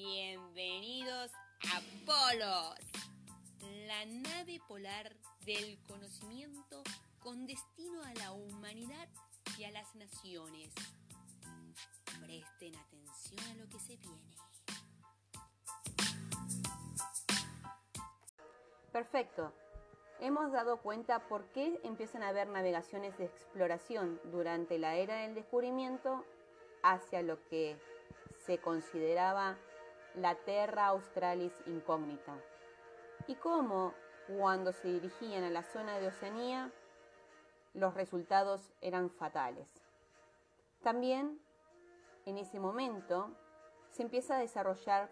Bienvenidos a Polos, la nave polar del conocimiento con destino a la humanidad y a las naciones. Presten atención a lo que se viene. Perfecto. Hemos dado cuenta por qué empiezan a haber navegaciones de exploración durante la era del descubrimiento hacia lo que se consideraba la Terra Australis incógnita y cómo cuando se dirigían a la zona de Oceanía los resultados eran fatales. También en ese momento se empieza a desarrollar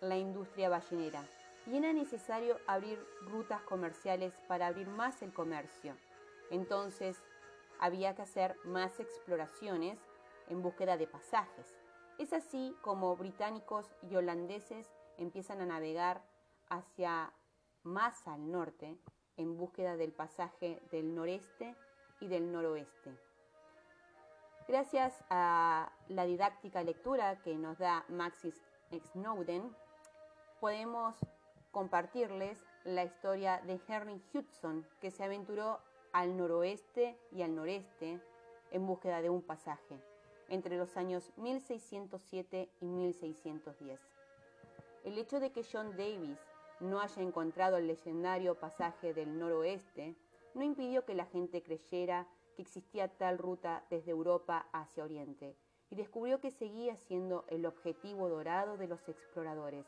la industria ballenera y era necesario abrir rutas comerciales para abrir más el comercio. Entonces había que hacer más exploraciones en búsqueda de pasajes. Es así como británicos y holandeses empiezan a navegar hacia más al norte en búsqueda del pasaje del noreste y del noroeste. Gracias a la didáctica lectura que nos da Maxis Snowden, podemos compartirles la historia de Henry Hudson, que se aventuró al noroeste y al noreste en búsqueda de un pasaje entre los años 1607 y 1610. El hecho de que John Davis no haya encontrado el legendario pasaje del noroeste no impidió que la gente creyera que existía tal ruta desde Europa hacia Oriente y descubrió que seguía siendo el objetivo dorado de los exploradores.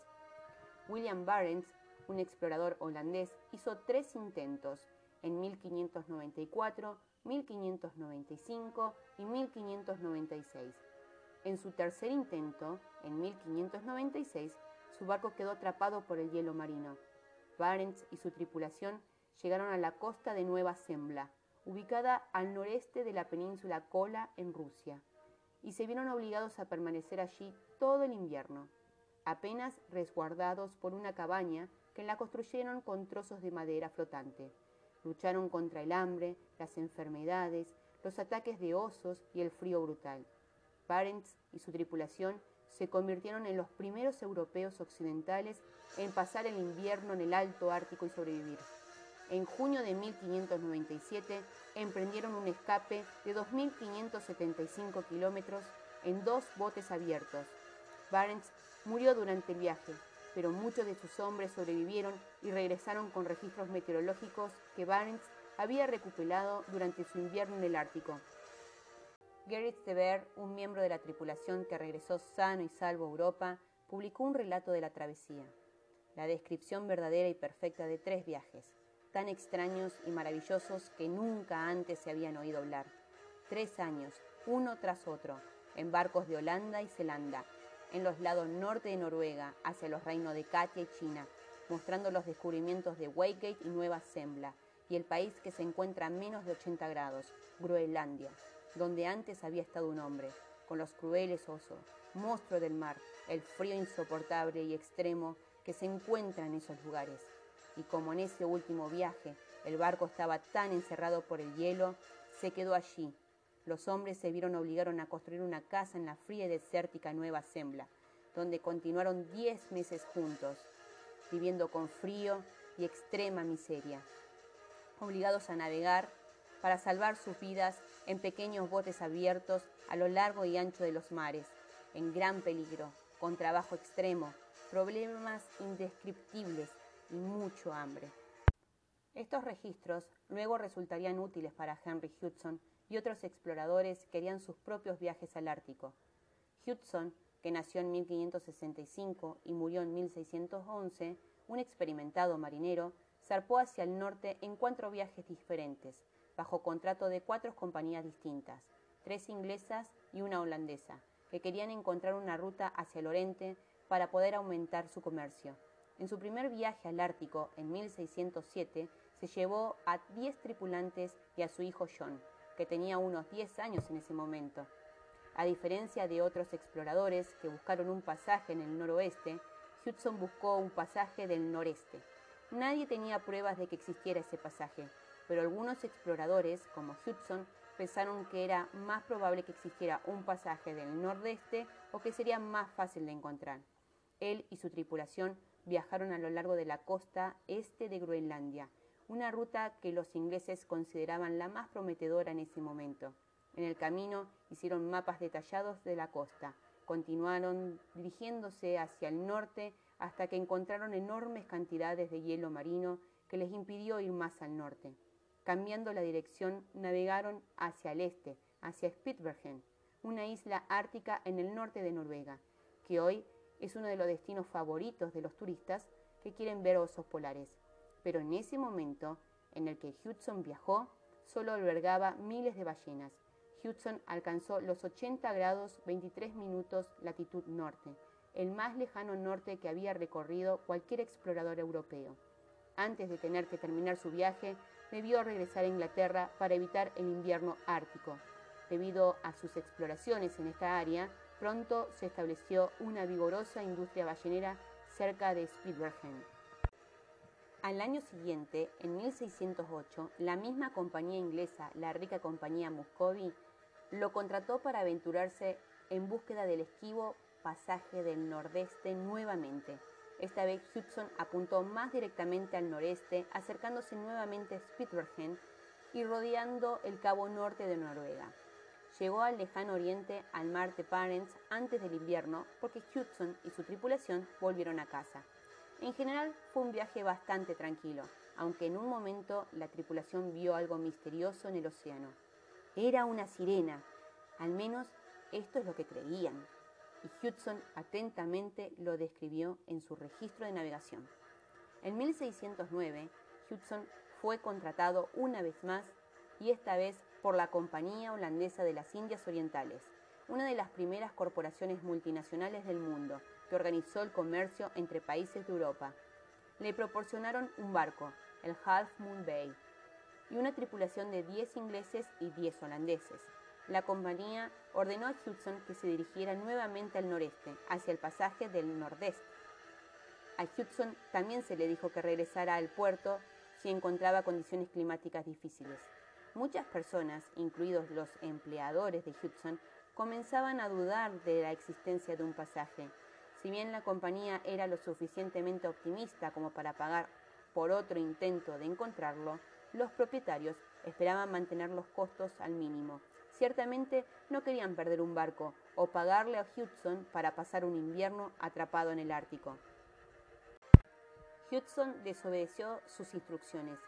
William Barents, un explorador holandés, hizo tres intentos en 1594, 1595 y 1596. En su tercer intento, en 1596, su barco quedó atrapado por el hielo marino. Barents y su tripulación llegaron a la costa de Nueva Zembla, ubicada al noreste de la península Kola en Rusia, y se vieron obligados a permanecer allí todo el invierno, apenas resguardados por una cabaña que la construyeron con trozos de madera flotante. Lucharon contra el hambre, las enfermedades, los ataques de osos y el frío brutal. Barents y su tripulación se convirtieron en los primeros europeos occidentales en pasar el invierno en el Alto Ártico y sobrevivir. En junio de 1597 emprendieron un escape de 2.575 kilómetros en dos botes abiertos. Barents murió durante el viaje, pero muchos de sus hombres sobrevivieron y regresaron con registros meteorológicos que Barents había recuperado durante su invierno en el Ártico. Gerrit de Ver, un miembro de la tripulación que regresó sano y salvo a Europa, publicó un relato de la travesía, la descripción verdadera y perfecta de tres viajes, tan extraños y maravillosos que nunca antes se habían oído hablar. Tres años, uno tras otro, en barcos de Holanda y Zelanda, en los lados norte de Noruega, hacia los reinos de Katia y China, mostrando los descubrimientos de Waygate y Nueva Zembla, y el país que se encuentra a menos de 80 grados, Groenlandia, donde antes había estado un hombre, con los crueles osos, monstruo del mar, el frío insoportable y extremo que se encuentra en esos lugares. Y como en ese último viaje el barco estaba tan encerrado por el hielo, se quedó allí. Los hombres se vieron obligados a construir una casa en la fría y desértica Nueva Zembla, donde continuaron diez meses juntos, viviendo con frío y extrema miseria, obligados a navegar para salvar sus vidas en pequeños botes abiertos a lo largo y ancho de los mares, en gran peligro, con trabajo extremo, problemas indescriptibles y mucho hambre. Estos registros luego resultarían útiles para Henry Hudson y otros exploradores que harían sus propios viajes al Ártico. Hudson, que nació en 1565 y murió en 1611, un experimentado marinero, zarpó hacia el norte en cuatro viajes diferentes, bajo contrato de cuatro compañías distintas, tres inglesas y una holandesa, que querían encontrar una ruta hacia el oriente para poder aumentar su comercio. En su primer viaje al Ártico, en 1607, se llevó a 10 tripulantes y a su hijo John, que tenía unos 10 años en ese momento. A diferencia de otros exploradores que buscaron un pasaje en el noroeste, Hudson buscó un pasaje del noreste. Nadie tenía pruebas de que existiera ese pasaje, pero algunos exploradores, como Hudson, pensaron que era más probable que existiera un pasaje del nordeste o que sería más fácil de encontrar. Él y su tripulación viajaron a lo largo de la costa este de Groenlandia, una ruta que los ingleses consideraban la más prometedora en ese momento. En el camino hicieron mapas detallados de la costa, continuaron dirigiéndose hacia el norte hasta que encontraron enormes cantidades de hielo marino que les impidió ir más al norte. Cambiando la dirección, navegaron hacia el este, hacia Spitsbergen, una isla ártica en el norte de Noruega, que hoy es uno de los destinos favoritos de los turistas que quieren ver osos polares. Pero en ese momento en el que Hudson viajó, solo albergaba miles de ballenas. Hudson alcanzó los 80 grados 23 minutos latitud norte, el más lejano norte que había recorrido cualquier explorador europeo. Antes de tener que terminar su viaje, debió regresar a Inglaterra para evitar el invierno ártico. Debido a sus exploraciones en esta área, pronto se estableció una vigorosa industria ballenera cerca de Spitsbergen. Al año siguiente, en 1608, la misma compañía inglesa, la rica compañía Muscovy, lo contrató para aventurarse en búsqueda del esquivo pasaje del nordeste nuevamente. Esta vez Hudson apuntó más directamente al noreste, acercándose nuevamente a Spitsbergen y rodeando el cabo norte de Noruega. Llegó al lejano oriente al mar de Parents antes del invierno porque Hudson y su tripulación volvieron a casa. En general fue un viaje bastante tranquilo, aunque en un momento la tripulación vio algo misterioso en el océano. Era una sirena, al menos esto es lo que creían, y Hudson atentamente lo describió en su registro de navegación. En 1609, Hudson fue contratado una vez más y esta vez por la Compañía Holandesa de las Indias Orientales, una de las primeras corporaciones multinacionales del mundo, que organizó el comercio entre países de Europa. Le proporcionaron un barco, el Half Moon Bay, y una tripulación de 10 ingleses y 10 holandeses. La compañía ordenó a Hudson que se dirigiera nuevamente al noreste, hacia el pasaje del nordeste. A Hudson también se le dijo que regresara al puerto si encontraba condiciones climáticas difíciles. Muchas personas, incluidos los empleadores de Hudson, comenzaban a dudar de la existencia de un pasaje, si bien la compañía era lo suficientemente optimista como para pagar por otro intento de encontrarlo, los propietarios esperaban mantener los costos al mínimo. Ciertamente no querían perder un barco o pagarle a Hudson para pasar un invierno atrapado en el Ártico. Hudson desobedeció sus instrucciones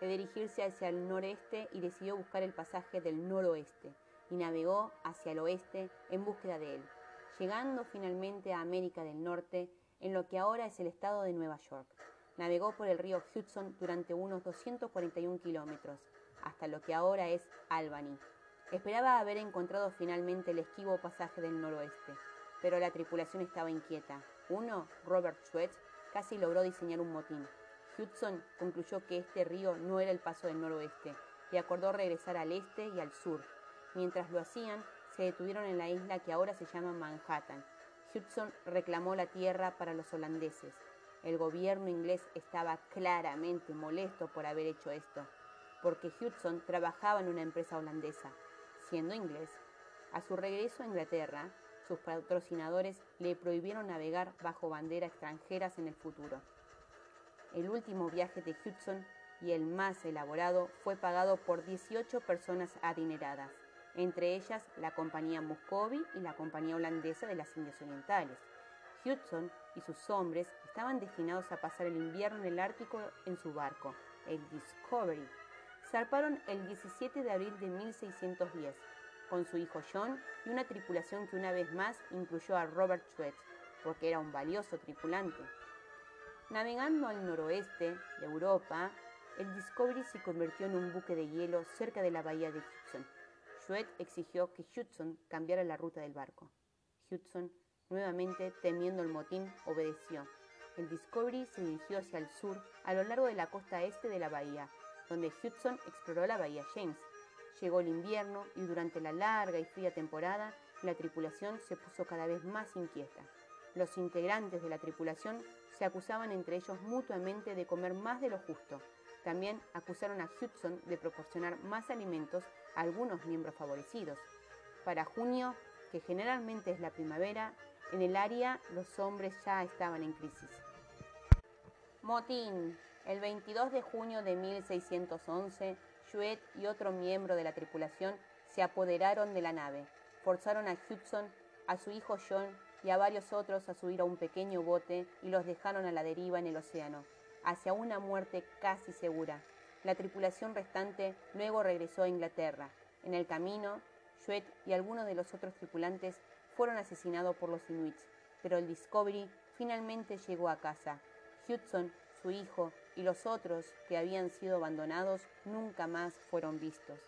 de dirigirse hacia el noreste y decidió buscar el pasaje del noroeste y navegó hacia el oeste en búsqueda de él llegando finalmente a América del Norte, en lo que ahora es el estado de Nueva York. Navegó por el río Hudson durante unos 241 kilómetros, hasta lo que ahora es Albany. Esperaba haber encontrado finalmente el esquivo pasaje del noroeste, pero la tripulación estaba inquieta. Uno, Robert Sweat, casi logró diseñar un motín. Hudson concluyó que este río no era el paso del noroeste y acordó regresar al este y al sur. Mientras lo hacían, se detuvieron en la isla que ahora se llama Manhattan. Hudson reclamó la tierra para los holandeses. El gobierno inglés estaba claramente molesto por haber hecho esto, porque Hudson trabajaba en una empresa holandesa, siendo inglés. A su regreso a Inglaterra, sus patrocinadores le prohibieron navegar bajo banderas extranjeras en el futuro. El último viaje de Hudson y el más elaborado fue pagado por 18 personas adineradas entre ellas la compañía Muscovy y la compañía holandesa de las Indias Orientales. Hudson y sus hombres estaban destinados a pasar el invierno en el Ártico en su barco, el Discovery. Zarparon el 17 de abril de 1610, con su hijo John y una tripulación que una vez más incluyó a Robert Sweat, porque era un valioso tripulante. Navegando al noroeste de Europa, el Discovery se convirtió en un buque de hielo cerca de la bahía de Hudson Sweat exigió que Hudson cambiara la ruta del barco. Hudson, nuevamente temiendo el motín, obedeció. El Discovery se dirigió hacia el sur, a lo largo de la costa este de la bahía, donde Hudson exploró la bahía James. Llegó el invierno y durante la larga y fría temporada, la tripulación se puso cada vez más inquieta. Los integrantes de la tripulación se acusaban entre ellos mutuamente de comer más de lo justo. También acusaron a Hudson de proporcionar más alimentos algunos miembros favorecidos. Para junio, que generalmente es la primavera, En el área los hombres ya estaban en crisis. Motín. El 22 de junio de 1611, Juet y otro miembro de la tripulación se apoderaron de la nave. Forzaron a Hudson, a su hijo John y a varios otros a subir a un pequeño bote y los dejaron a la deriva en el océano, hacia una muerte casi segura. La tripulación restante luego regresó a Inglaterra. En el camino, Juet y algunos de los otros tripulantes fueron asesinados por los Inuits, pero el Discovery finalmente llegó a casa. Hudson, su hijo y los otros que habían sido abandonados nunca más fueron vistos.